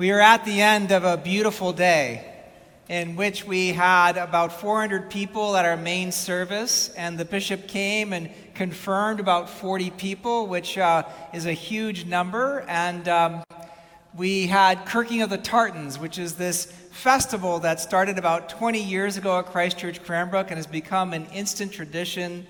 We are at the end of a beautiful day in which we had about 400 people at our main service, and the bishop came and confirmed about 40 people, which uh, is a huge number. And um, we had Kirking of the Tartans, which is this festival that started about 20 years ago at Christ Church Cranbrook and has become an instant tradition.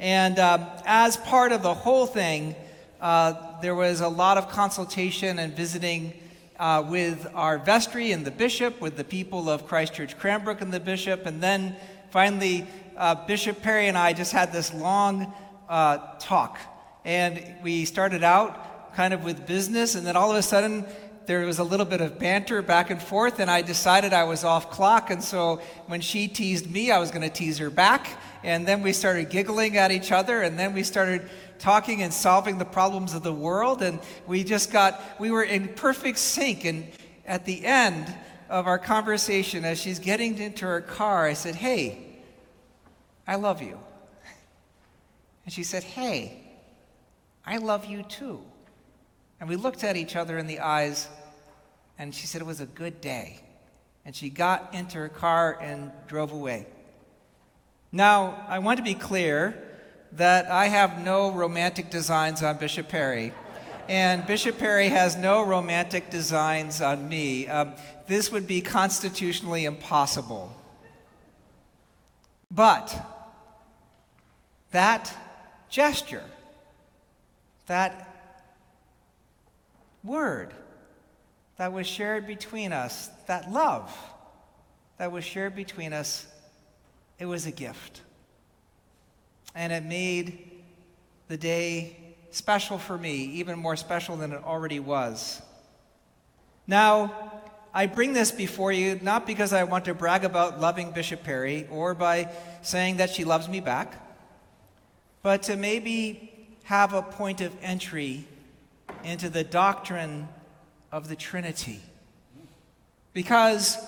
And um, as part of the whole thing, uh, there was a lot of consultation and visiting uh, with our vestry and the bishop, with the people of Christ Church Cranbrook and the bishop, and then finally, uh, Bishop Perry and I just had this long uh, talk. And we started out kind of with business, and then all of a sudden, there was a little bit of banter back and forth, and I decided I was off clock. And so when she teased me, I was going to tease her back. And then we started giggling at each other, and then we started talking and solving the problems of the world. And we just got, we were in perfect sync. And at the end of our conversation, as she's getting into her car, I said, Hey, I love you. And she said, Hey, I love you too. And we looked at each other in the eyes, and she said it was a good day. And she got into her car and drove away. Now, I want to be clear that I have no romantic designs on Bishop Perry, and Bishop Perry has no romantic designs on me. Um, this would be constitutionally impossible. But that gesture, that word that was shared between us, that love that was shared between us, it was a gift and it made the day special for me, even more special than it already was. Now, I bring this before you not because I want to brag about loving Bishop Perry or by saying that she loves me back, but to maybe have a point of entry into the doctrine of the Trinity. Because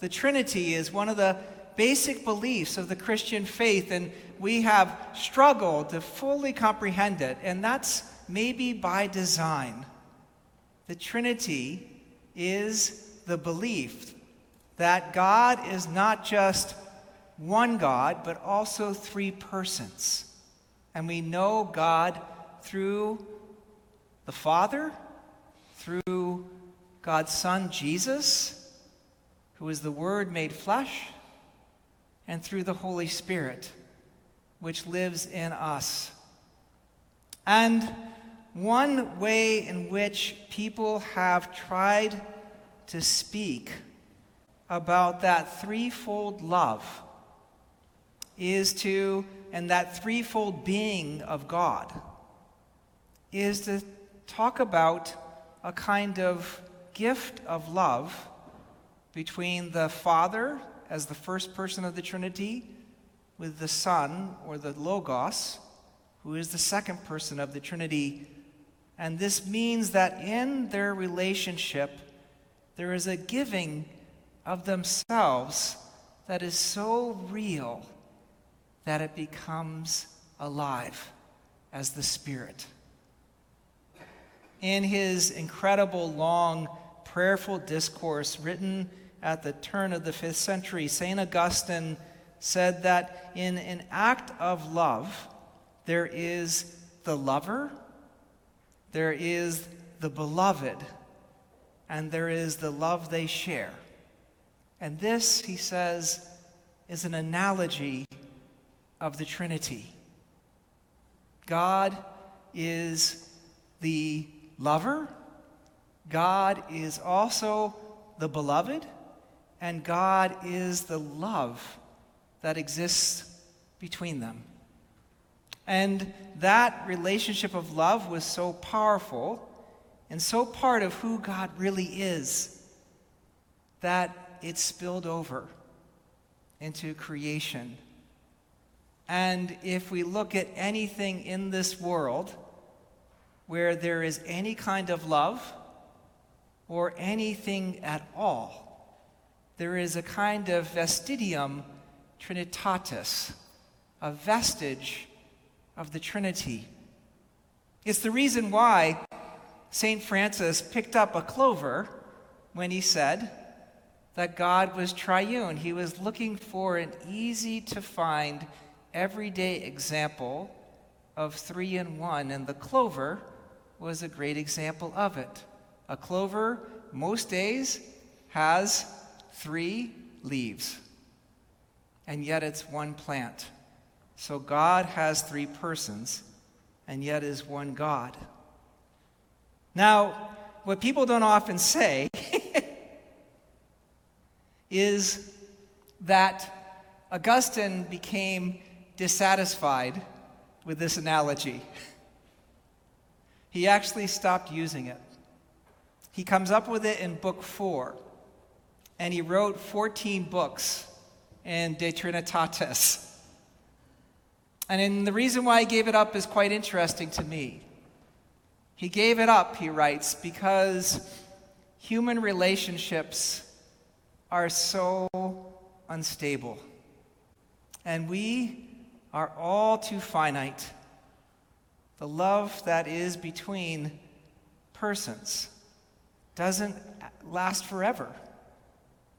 the Trinity is one of the basic beliefs of the Christian faith, and we have struggled to fully comprehend it, and that's maybe by design. The Trinity is the belief that God is not just one God, but also three persons. And we know God through the Father, through God's Son, Jesus, who is the Word made flesh, and through the Holy Spirit, which lives in us. And one way in which people have tried to speak about that threefold love is to, and that threefold being of God, is to talk about a kind of gift of love between the Father, as the first person of the Trinity with the Son, or the Logos, who is the second person of the Trinity. And this means that in their relationship, there is a giving of themselves that is so real that it becomes alive as the Spirit. In his incredible, long, prayerful discourse written at the turn of the fifth century, St. Augustine said that in an act of love, there is the lover, there is the beloved, and there is the love they share. And this, he says, is an analogy of the Trinity. God is the lover, God is also the beloved, and God is the love that exists between them. And that relationship of love was so powerful and so part of who God really is that it spilled over into creation. And if we look at anything in this world where there is any kind of love or anything at all, there is a kind of vestigium trinitatis, a vestige of the Trinity. It's the reason why St. Francis picked up a clover when he said that God was triune. He was looking for an easy to find, everyday example of three in one, and the clover was a great example of it. A clover, most days, has three leaves, and yet it's one plant. So God has three persons, and yet is one God. Now, what people don't often say is that Augustine became dissatisfied with this analogy. He actually stopped using it. He comes up with it in book four, and he wrote 14 books in De Trinitatis. And the reason why he gave it up is quite interesting to me. He gave it up, he writes, because human relationships are so unstable. And we are all too finite. The love that is between persons doesn't last forever.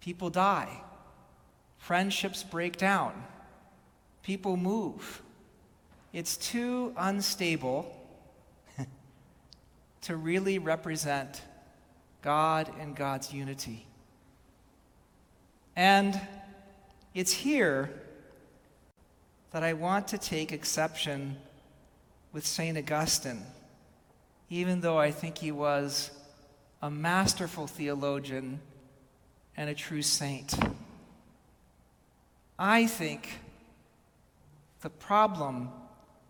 People die, friendships break down, people move. It's too unstable to really represent God and God's unity. And it's here that I want to take exception with St. Augustine, even though I think he was a masterful theologian and a true saint. I think the problem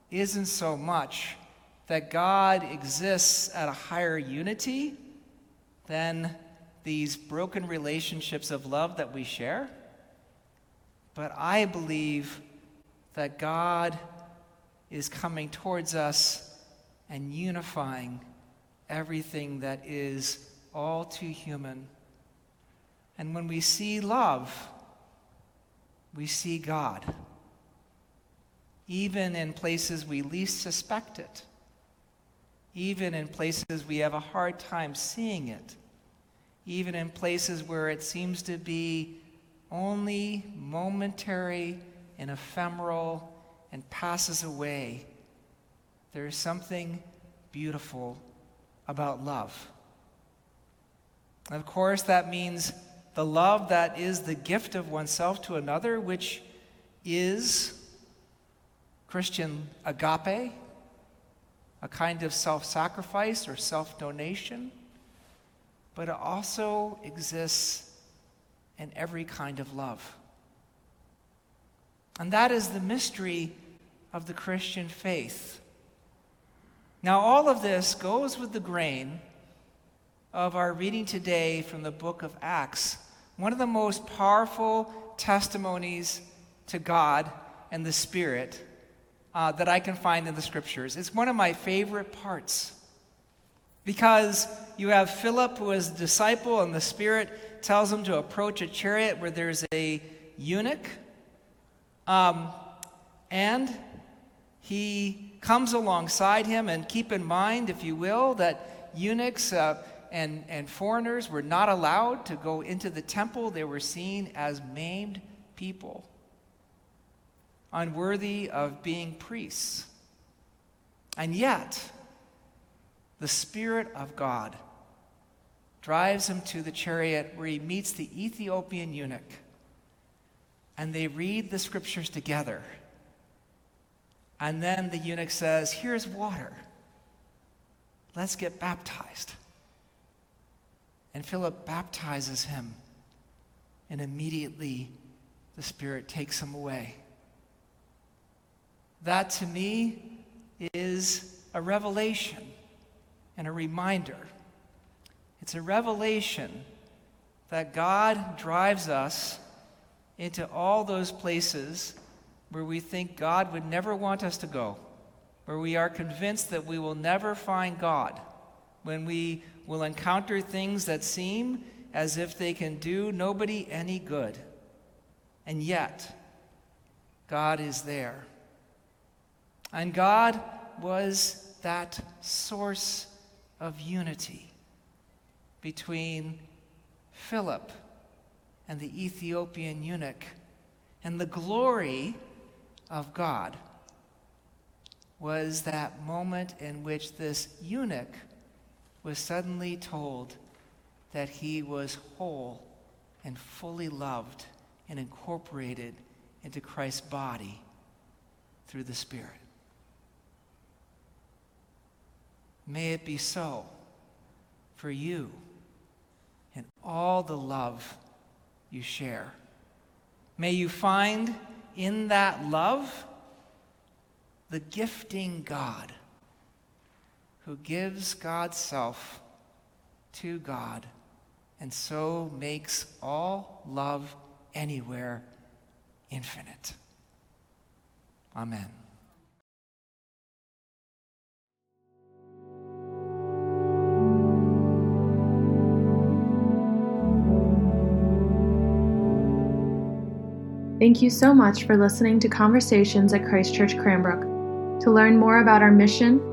isn't so much that God exists at a higher unity than these broken relationships of love that we share. But I believe that God is coming towards us and unifying everything that is all too human. And when we see love, we see God, even in places we least suspect it even in places we have a hard time seeing it, even in places where it seems to be only momentary and ephemeral and passes away. There is something beautiful about love. Of course, that means the love that is the gift of oneself to another, which is Christian agape, a kind of self sacrifice or self donation, but it also exists in every kind of love. And that is the mystery of the Christian faith. Now, all of this goes with the grain of our reading today from the book of Acts, one of the most powerful testimonies to God and the Spirit uh, that I can find in the scriptures. It's one of my favorite parts because you have Philip, who is a disciple, and the Spirit tells him to approach a chariot where there's a eunuch. Um, and he comes alongside him, and keep in mind, if you will, that eunuchs uh, and, and foreigners were not allowed to go into the temple. They were seen as maimed people unworthy of being priests. And yet, the Spirit of God drives him to the chariot where he meets the Ethiopian eunuch. And they read the scriptures together. And then the eunuch says, Here's water. Let's get baptized. And Philip baptizes him. And immediately the Spirit takes him away. That to me is a revelation and a reminder. It's a revelation that God drives us into all those places where we think God would never want us to go, where we are convinced that we will never find God, when we will encounter things that seem as if they can do nobody any good. And yet, God is there. And God was that source of unity between Philip and the Ethiopian eunuch. And the glory of God was that moment in which this eunuch was suddenly told that he was whole and fully loved and incorporated into Christ's body through the Spirit. May it be so for you and all the love you share. May you find in that love the gifting God who gives God's self to God and so makes all love anywhere infinite. Amen. Thank you so much for listening to Conversations at Christ Church Cranbrook. To learn more about our mission,